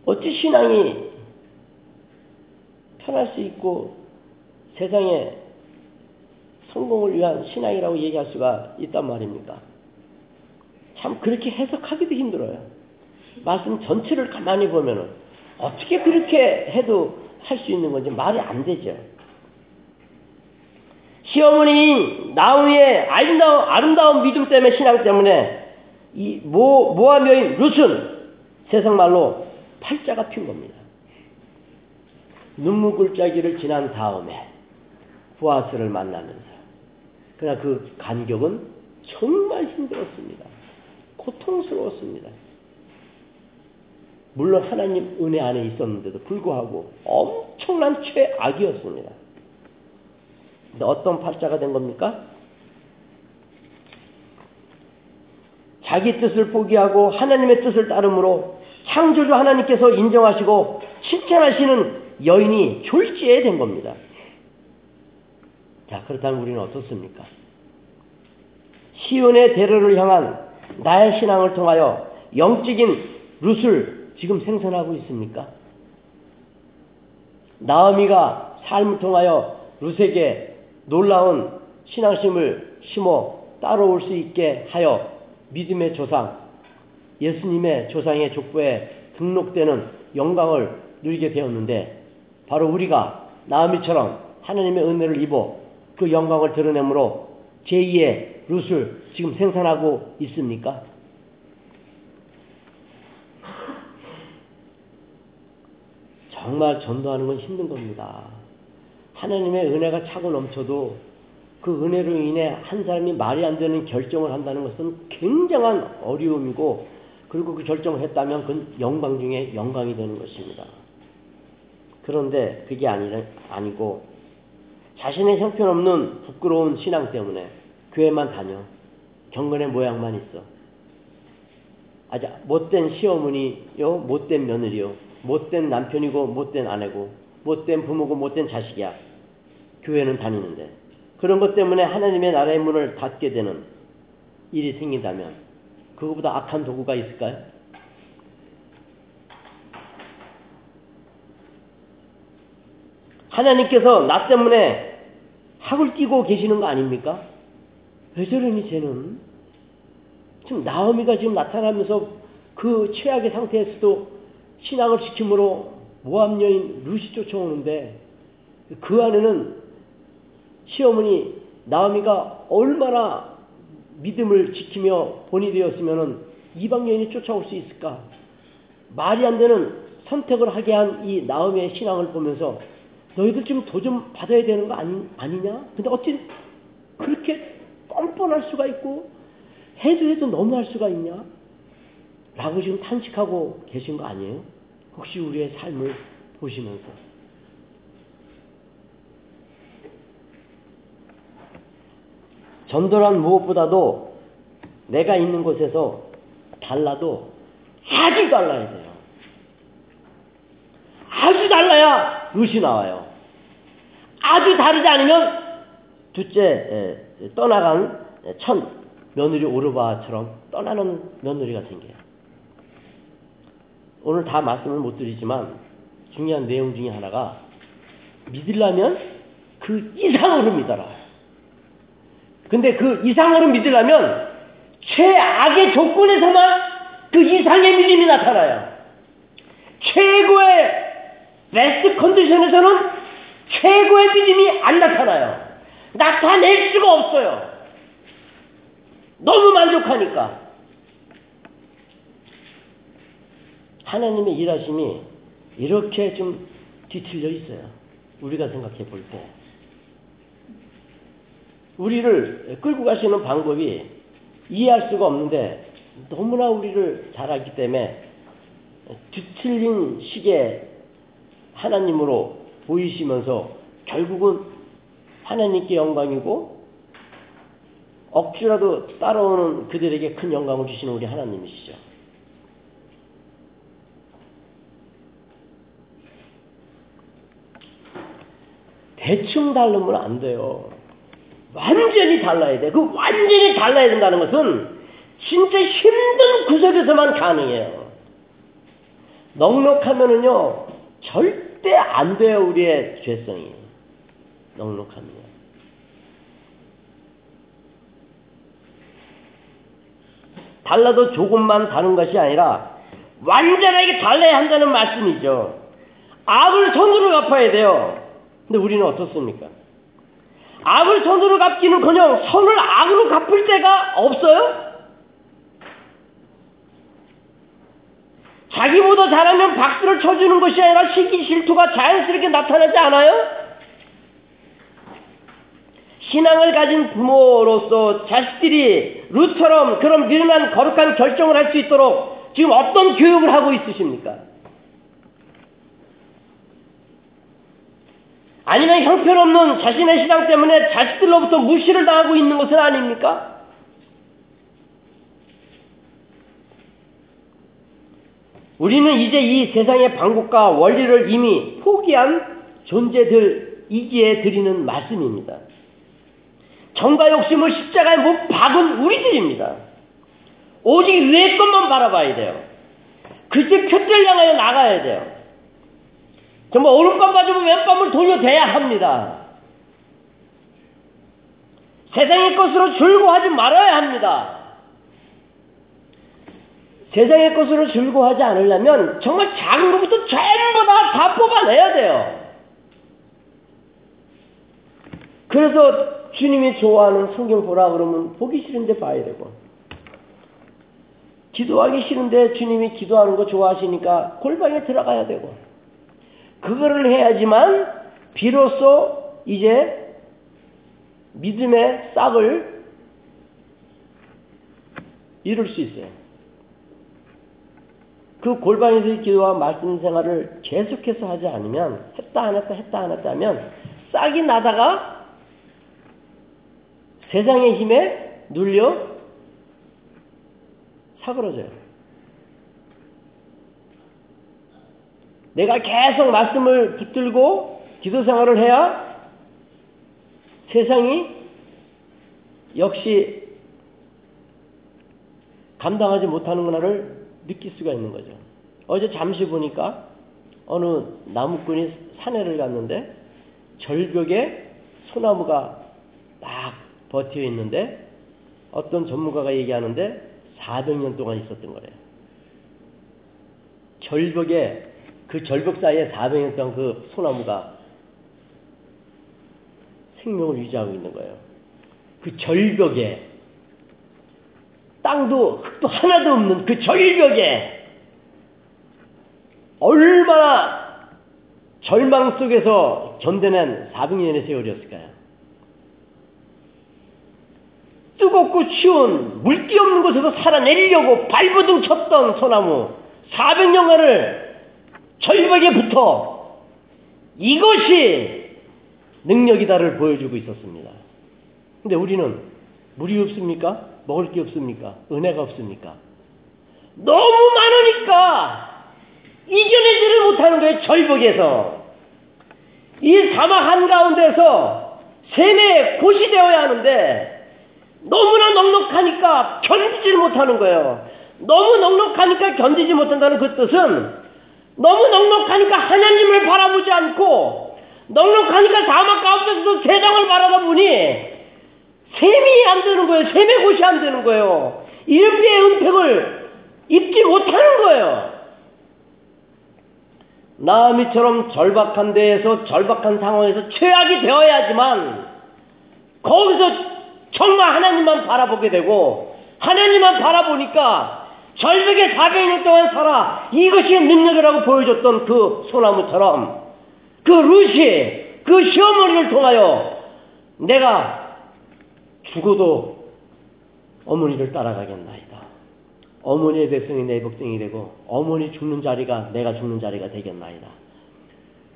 어찌 신앙이 편할 수 있고 세상에 성공을 위한 신앙이라고 얘기할 수가 있단 말입니까? 참 그렇게 해석하기도 힘들어요. 말씀 전체를 가만히 보면은 어떻게 그렇게 해도 할 수 있는 건지 말이 안 되죠. 시어머니 나우의 아름다운, 아름다운 믿음 때문에 신앙 때문에 이 모, 모함 여인 룻은 세상 말로 팔자가 핀 겁니다. 눈물굴짜기를 지난 다음에 부하스를 만나면서 그러나 그 간격은 정말 힘들었습니다. 고통스러웠습니다. 물론 하나님 은혜 안에 있었는데도 불구하고 엄청난 최악이었습니다. 근데 어떤 팔자가 된 겁니까? 자기 뜻을 포기하고 하나님의 뜻을 따름으로 창조주 하나님께서 인정하시고 칭찬하시는 여인이 졸지에 된 겁니다. 자, 그렇다면 우리는 어떻습니까? 시온의 대로를 향한 나의 신앙을 통하여 영적인 룻을 지금 생산하고 있습니까? 나오미가 삶을 통하여 룻에게 놀라운 신앙심을 심어 따라올 수 있게 하여 믿음의 조상, 예수님의 조상의 족보에 등록되는 영광을 누리게 되었는데 바로 우리가 나오미처럼 하나님의 은혜를 입어 그 영광을 드러내므로 제2의 룻을 지금 생산하고 있습니까? 정말 전도하는 건 힘든 겁니다. 하나님의 은혜가 차고 넘쳐도 그 은혜로 인해 한 사람이 말이 안 되는 결정을 한다는 것은 굉장한 어려움이고 그리고 그 결정을 했다면 그건 영광 중에 영광이 되는 것입니다. 그런데 그게 아니, 아니고 자신의 형편없는 부끄러운 신앙 때문에 교회만 다녀. 경건의 모양만 있어. 아주 못된 시어머니요, 못된 며느리요, 못된 남편이고 못된 아내고 못된 부모고 못된 자식이야. 교회는 다니는데 그런 것 때문에 하나님의 나라의 문을 닫게 되는 일이 생긴다면 그거보다 악한 도구가 있을까요? 하나님께서 나 때문에 학을 띄고 계시는 거 아닙니까? 왜 저러니 쟤는? 지금 나오미가 지금 나타나면서 그 최악의 상태에서도 신앙을 지킴으로 모함 여인 루시 쫓아오는데 그 안에는 시어머니 나오미가 얼마나 믿음을 지키며 본이 되었으면 이방 여인이 쫓아올 수 있을까? 말이 안 되는 선택을 하게 한 이 나오미의 신앙을 보면서 너희들 지금 도전 받아야 되는 거 아니, 아니냐? 근데 어찌 그렇게 뻔뻔할 수가 있고 해도 해도 너무 할 수가 있냐? 라고 지금 탄식하고 계신 거 아니에요? 혹시 우리의 삶을 보시면서 전도란 무엇보다도 내가 있는 곳에서 달라도 아주 달라야 돼요. 아주 달라야 룻이 나와요. 아주 다르지 않으면 둘째 떠나간 첫 며느리 오르바처럼 떠나는 며느리가 생겨요. 오늘 다 말씀을 못 드리지만 중요한 내용 중에 하나가 믿으려면 그 이상으로 믿어라. 근데 그 이상으로 믿으려면 최악의 조건에서만 그 이상의 믿음이 나타나요. 최고의 베스트 컨디션에서는 최고의 믿음이 안 나타나요. 나타낼 수가 없어요. 너무 만족하니까. 하나님의 일하심이 이렇게 좀 뒤틀려 있어요. 우리가 생각해 볼 때. 우리를 끌고 가시는 방법이 이해할 수가 없는데 너무나 우리를 잘 알기 때문에 뒤틀린 식의 하나님으로 보이시면서 결국은 하나님께 영광이고 억지라도 따라오는 그들에게 큰 영광을 주시는 우리 하나님이시죠. 대충 다르면 안 돼요. 완전히 달라야 돼. 그 완전히 달라야 된다는 것은 진짜 힘든 구석에서만 가능해요. 넉넉하면은요, 절대 안 돼요, 우리의 죄성이. 넉넉하면요. 달라도 조금만 다른 것이 아니라 완전하게 달래야 한다는 말씀이죠. 악을 손으로 갚아야 돼요. 근데 우리는 어떻습니까? 악을 손으로 갚기는 그냥 손을 악으로 갚을 때가 없어요? 자기보다 잘하면 박수를 쳐주는 것이 아니라 시기 질투가 자연스럽게 나타나지 않아요? 신앙을 가진 부모로서 자식들이 루처럼 그런 미련한 거룩한 결정을 할 수 있도록 지금 어떤 교육을 하고 있으십니까? 아니면 형편없는 자신의 신앙 때문에 자식들로부터 무시를 당하고 있는 것은 아닙니까? 우리는 이제 이 세상의 방법과 원리를 이미 포기한 존재들이기에 드리는 말씀입니다. 정과 욕심을 십자가에 못 박은 우리들입니다. 오직 내 것만 바라봐야 돼요. 그집 표를 향하여 나가야 돼요. 정말 오른밤 가지고 왼밤을 돌려대야 합니다. 세상의 것으로 즐거워하지 말아야 합니다. 세상의 것으로 즐거워하지 않으려면 정말 작은 것부터 전부 다, 다 뽑아내야 돼요. 그래서 주님이 좋아하는 성경 보라 그러면 보기 싫은데 봐야 되고 기도하기 싫은데 주님이 기도하는 거 좋아하시니까 골방에 들어가야 되고 그거를 해야지만 비로소 이제 믿음의 싹을 이룰 수 있어요. 그 골방에서의 기도와 말씀 생활을 계속해서 하지 않으면 했다 안 했다 했다 안 했다 하면 싹이 나다가 세상의 힘에 눌려 사그러져요. 내가 계속 말씀을 붙들고 기도 생활을 해야 세상이 역시 감당하지 못하는구나를 느낄 수가 있는 거죠. 어제 잠시 보니까 어느 나무꾼이 산에를 갔는데 절벽에 소나무가 딱 버티어 있는데 어떤 전문가가 얘기하는데 400년 동안 있었던 거래요. 절벽에 그 절벽 사이에 400년 동안 그 소나무가 생명을 유지하고 있는 거예요. 그 절벽에 땅도 흙도 하나도 없는 그 절벽에 얼마나 절망 속에서 견뎌낸 400년의 세월이었을까요? 뜨겁고 추운 물기 없는 곳에서 살아내리려고 발버둥 쳤던 소나무 400년간을 절벽에 붙어 이것이 능력이다를 보여주고 있었습니다. 근데 우리는 물이 없습니까? 먹을 게 없습니까? 은혜가 없습니까? 너무 많으니까 이겨내지를 못하는 거예요. 절벽에서. 이 사막 한가운데서 샘에 곳이 되어야 하는데 너무나 넉넉하니까 견디지를 못하는 거예요. 너무 넉넉하니까 견디지 못한다는 그 뜻은 너무 넉넉하니까 하나님을 바라보지 않고 넉넉하니까 사막 가운데서도 세상을 바라다 보니 셈이 안 되는 거예요. 셈의 곳이 안 되는 거예요. 일비의 은택을 입지 못하는 거예요. 나미처럼 절박한 데에서 절박한 상황에서 최악이 되어야지만 거기서 정말 하나님만 바라보게 되고 하나님만 바라보니까 절벽에 400년 동안 살아 이것이 능력이라고 보여줬던 그 소나무처럼 그 루시 그 시어머니를 통하여 내가 죽어도 어머니를 따라가겠나이다. 어머니의 백성이 내 백성이 되고 어머니 죽는 자리가 내가 죽는 자리가 되겠나이다.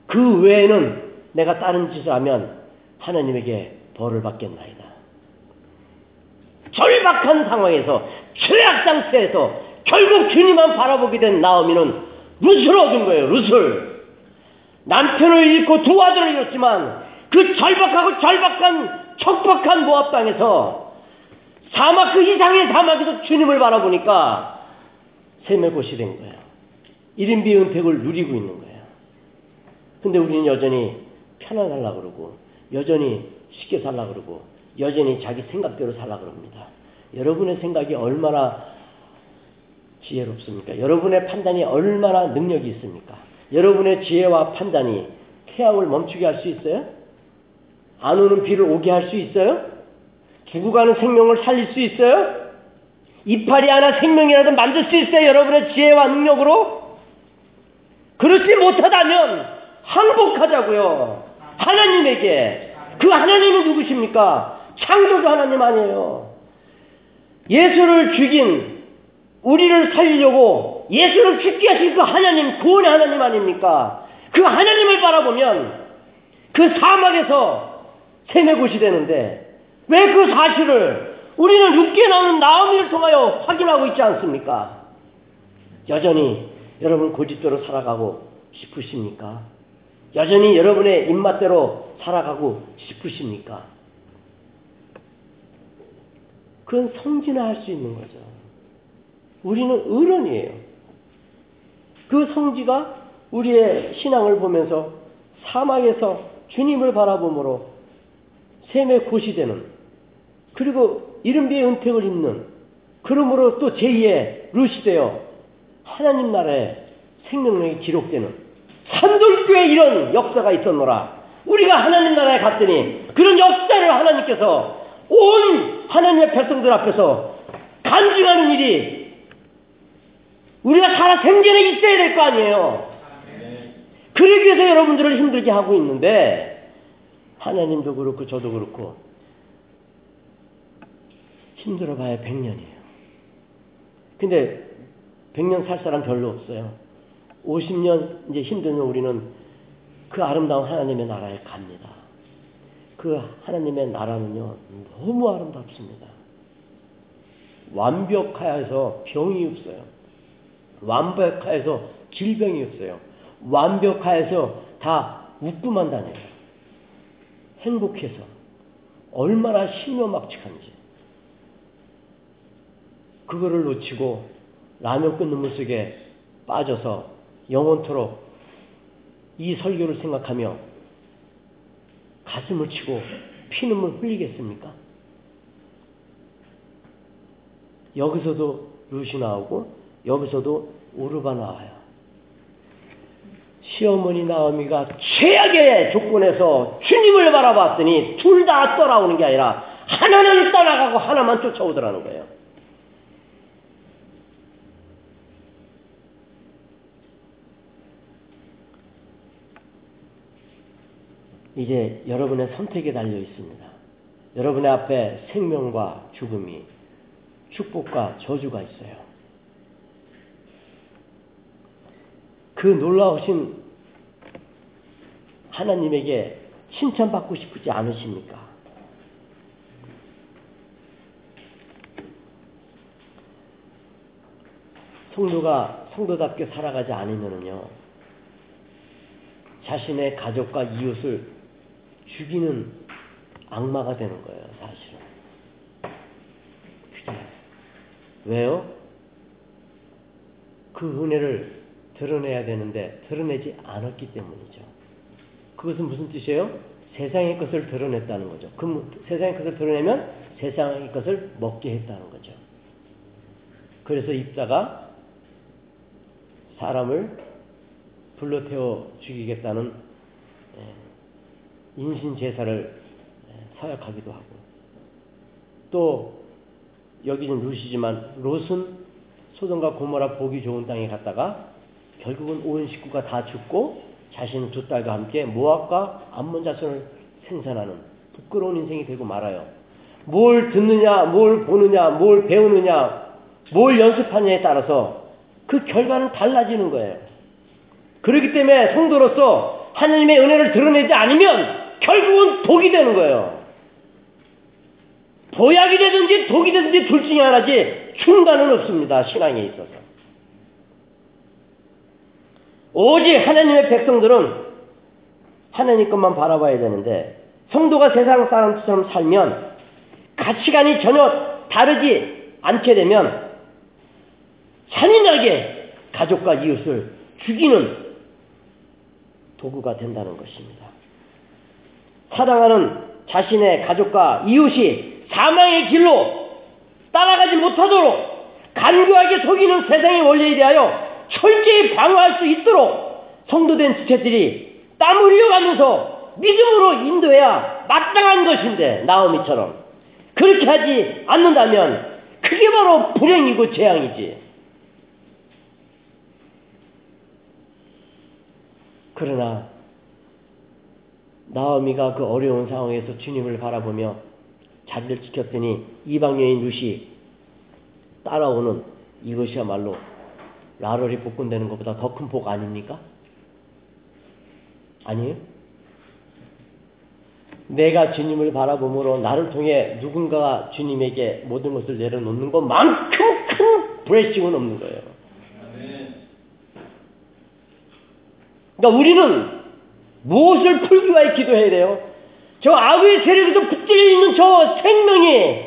그 외에는 내가 다른 짓을 하면 하나님에게 벌을 받겠나이다. 절박한 상황에서 최악 상태에서 결국 주님만 바라보게 된 나오미는 룻을 얻은 거예요. 룻을. 남편을 잃고 두 아들을 잃었지만 그 절박하고 절박한 척박한 모압 땅에서 사막 그 이상의 사막에서 주님을 바라보니까 샘의 곳이 된 거예요. 1인비 은택을 누리고 있는 거예요. 근데 우리는 여전히 편안하려고 그러고 여전히 쉽게 살라 그러고 여전히 자기 생각대로 살라 그럽니다. 여러분의 생각이 얼마나 지혜롭습니까? 여러분의 판단이 얼마나 능력이 있습니까? 여러분의 지혜와 판단이 태양을 멈추게 할 수 있어요? 안 오는 비를 오게 할 수 있어요? 죽어가는 생명을 살릴 수 있어요? 이파리 하나 생명이라도 만들 수 있어요? 여러분의 지혜와 능력으로? 그렇지 못하다면 항복하자고요. 하나님에게. 그 하나님은 누구십니까? 창조주 하나님 아니에요. 예수를 죽인 우리를 살리려고 예수를 죽게 하신 그 하나님, 구원의 하나님 아닙니까? 그 하나님을 바라보면 그 사막에서 세뇌곳이 되는데 왜 그 사실을 우리는 육계 나오는 나오미를 통하여 확인하고 있지 않습니까? 여전히 여러분 고집대로 살아가고 싶으십니까? 여전히 여러분의 입맛대로 살아가고 싶으십니까? 그건 성진화 할 수 있는 거죠. 우리는 의론이에요. 그 성지가 우리의 신앙을 보면서 사막에서 주님을 바라보므로 샘의 곳이 되는 그리고 이른비의 은택을 입는 그러므로 또 제2의 루시 되어 하나님 나라의 생명력이 기록되는 산돌교에 이런 역사가 있었노라. 우리가 하나님 나라에 갔더니 그런 역사를 하나님께서 온 하나님의 백성들 앞에서 간증하는 일이 우리가 살아 생전에 있어야 될 거 아니에요. 그러기 위해서 여러분들을 힘들게 하고 있는데 하나님도 그렇고 저도 그렇고 힘들어 봐야 100년이에요. 근데 100년 살 사람 별로 없어요. 50년 이제 힘들면 우리는 그 아름다운 하나님의 나라에 갑니다. 그 하나님의 나라는요, 너무 아름답습니다. 완벽하여서 병이 없어요. 완벽하여서 질병이 없어요. 완벽하여서 다 웃고만 다녀요. 행복해서. 얼마나 신묘막측한지. 그거를 놓치고 라면 끓는 물 속에 빠져서 영원토록 이 설교를 생각하며 가슴을 치고 피눈물 흘리겠습니까? 여기서도 루시 나오고 여기서도 우르바 나와요. 시어머니 나오미가 최악의 조건에서 주님을 바라봤더니 둘 다 떠나오는 게 아니라 하나는 떠나가고 하나만 쫓아오더라는 거예요. 이제 여러분의 선택에 달려 있습니다. 여러분의 앞에 생명과 죽음이 축복과 저주가 있어요. 그 놀라우신 하나님에게 칭찬받고 싶지 않으십니까? 성도가 성도답게 살아가지 않으면요, 자신의 가족과 이웃을 죽이는 악마가 되는 거예요, 사실은. 그게 왜요? 그 은혜를 드러내야 되는데 드러내지 않았기 때문이죠. 그것은 무슨 뜻이에요? 세상의 것을 드러냈다는 거죠. 그 세상의 것을 드러내면 세상의 것을 먹게 했다는 거죠. 그래서 입자가 사람을 불러 태워 죽이겠다는 예, 인신 제사를 예, 사역하기도 하고 또 여기는 루시지만 롯은 소돔과 고모라 보기 좋은 땅에 갔다가 결국은 온 식구가 다 죽고 자신은 두 딸과 함께 모압과 암몬 자손을 생산하는 부끄러운 인생이 되고 말아요. 뭘 듣느냐, 뭘 보느냐, 뭘 배우느냐, 뭘 연습하느냐에 따라서 그 결과는 달라지는 거예요. 그렇기 때문에 성도로서 하나님의 은혜를 드러내지 않으면 결국은 독이 되는 거예요. 보약이 되든지 독이 되든지 둘 중에 하나지 중간은 없습니다. 신앙에 있어서. 오직 하나님의 백성들은 하나님 것만 바라봐야 되는데 성도가 세상 사람처럼 살면 가치관이 전혀 다르지 않게 되면 잔인하게 가족과 이웃을 죽이는 도구가 된다는 것입니다. 사랑하는 자신의 가족과 이웃이 사망의 길로 따라가지 못하도록 간교하게 속이는 세상의 원리에 대하여 철저히 방어할 수 있도록 성도된 지체들이 땀 흘려가면서 믿음으로 인도해야 마땅한 것인데 나오미처럼 그렇게 하지 않는다면 그게 바로 불행이고 재앙이지. 그러나 나오미가 그 어려운 상황에서 주님을 바라보며 자리를 지켰더니 이방 여인 루시 따라오는 이것이야말로 라럴이 복권되는 것보다 더 큰 복 아닙니까? 아니에요? 내가 주님을 바라봄으로 나를 통해 누군가가 주님에게 모든 것을 내려놓는 것만큼 큰 브레싱은 없는 거예요. 그러니까 우리는 무엇을 풀기 위해 기도해야 돼요? 저 아구의 세력에서 붙들려 있는 저 생명이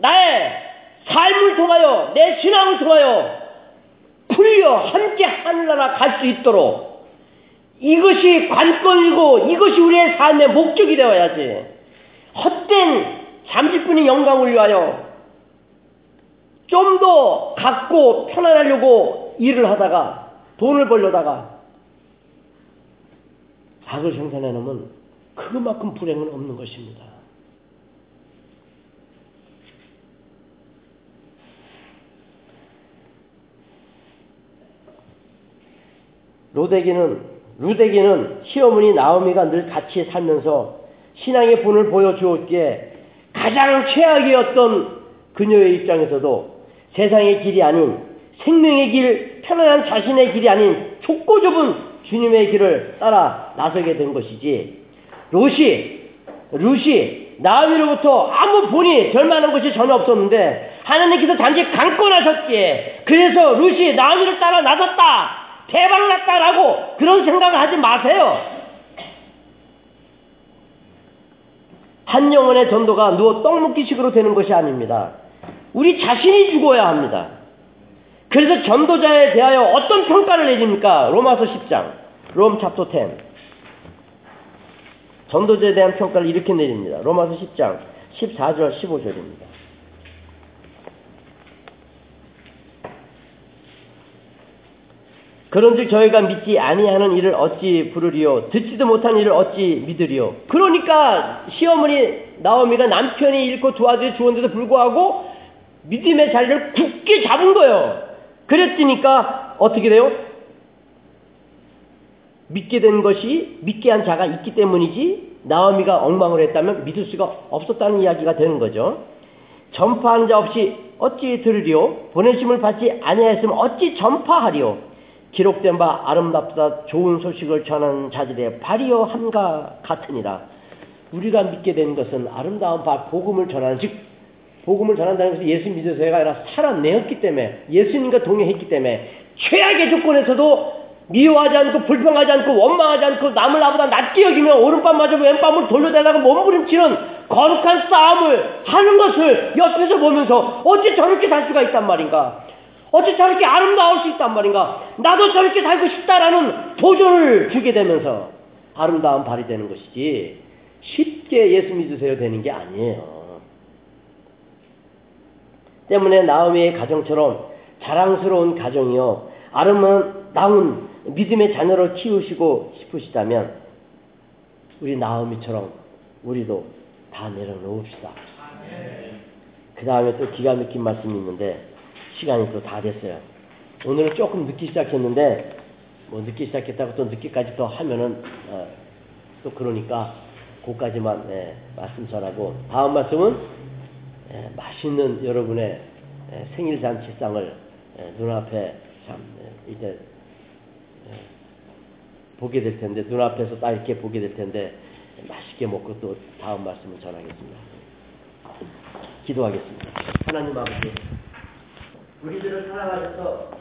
나의 삶을 통하여 내 신앙을 통하여 풀려 함께 하늘나라 갈 수 있도록 이것이 관건이고 이것이 우리의 삶의 목적이 되어야지. 헛된 잠시뿐의 영광을 위하여 좀 더 갖고 편안하려고 일을 하다가 돈을 벌려다가 악을 생산해 놓으면 그만큼 불행은 없는 것입니다. 로데기는 루데기는 시어머니 나오미가 늘 같이 살면서 신앙의 본을 보여주었기에 가장 최악이었던 그녀의 입장에서도 세상의 길이 아닌 생명의 길, 편안한 자신의 길이 아닌 좁고 좁은 주님의 길을 따라 나서게 된 것이지. 롯이, 룻이 나오미로부터 아무 본이 절만한 것이 전혀 없었는데 하나님께서 단지 강권하셨기에 그래서 룻이 나오미를 따라 나섰다. 대박났다라고 그런 생각을 하지 마세요. 한 영혼의 전도가 누워 떡 먹기식으로 되는 것이 아닙니다. 우리 자신이 죽어야 합니다. 그래서 전도자에 대하여 어떤 평가를 내립니까? 로마서 10장, 롬 찹토 10. 전도자에 대한 평가를 이렇게 내립니다. 로마서 10장, 14절, 15절입니다. 그런즉 저희가 믿지 아니하는 일을 어찌 부르리요? 듣지도 못한 일을 어찌 믿으리요? 그러니까 시어머니 나오미가 남편이 잃고 도와줘 주었는데도 불구하고 믿음의 자리를 굳게 잡은 거예요. 그랬으니까 어떻게 돼요? 믿게 된 것이 믿게 한 자가 있기 때문이지 나오미가 엉망을 했다면 믿을 수가 없었다는 이야기가 되는 거죠. 전파하는 자 없이 어찌 들으리요? 보내심을 받지 아니하였으면 어찌 전파하리요 기록된 바 아름답다 좋은 소식을 전하는 자들의 발이여 함과 같으니라. 우리가 믿게 된 것은 아름다운 바 복음을 전하는 즉 복음을 전한다는 것은 예수 믿으세요가 아니라 살아내었기 때문에 예수님과 동행했기 때문에 최악의 조건에서도 미워하지 않고 불평하지 않고 원망하지 않고 남을 나보다 낮게 여기며 오른밤 맞으고 왼밤을 돌려대다가 몸부림치는 거룩한 싸움을 하는 것을 옆에서 보면서 어찌 저렇게 살 수가 있단 말인가 어찌 저렇게 아름다울 수 있단 말인가? 나도 저렇게 살고 싶다라는 도전을 주게 되면서 아름다운 발이 되는 것이지 쉽게 예수 믿으세요 되는 게 아니에요. 때문에 나오미의 가정처럼 자랑스러운 가정이요. 아름다운 믿음의 자녀를 키우시고 싶으시다면 우리 나오미처럼 우리도 다 내려놓읍시다. 그 다음에 또 기가 막힌 말씀이 있는데 시간이 또 다 됐어요. 오늘은 조금 늦기 시작했는데 뭐 늦기 시작했다고 또 늦게까지 더 하면은 어, 또 그러니까 그까지만 예, 말씀 전하고 다음 말씀은 예, 맛있는 여러분의 예, 생일 잔치상을 예, 눈앞에 참 예, 이제 예, 보게 될 텐데 눈앞에서 딱 이렇게 보게 될 텐데 맛있게 먹고 또 다음 말씀을 전하겠습니다. 기도하겠습니다. 하나님 아버지 우리들을 사랑하셔서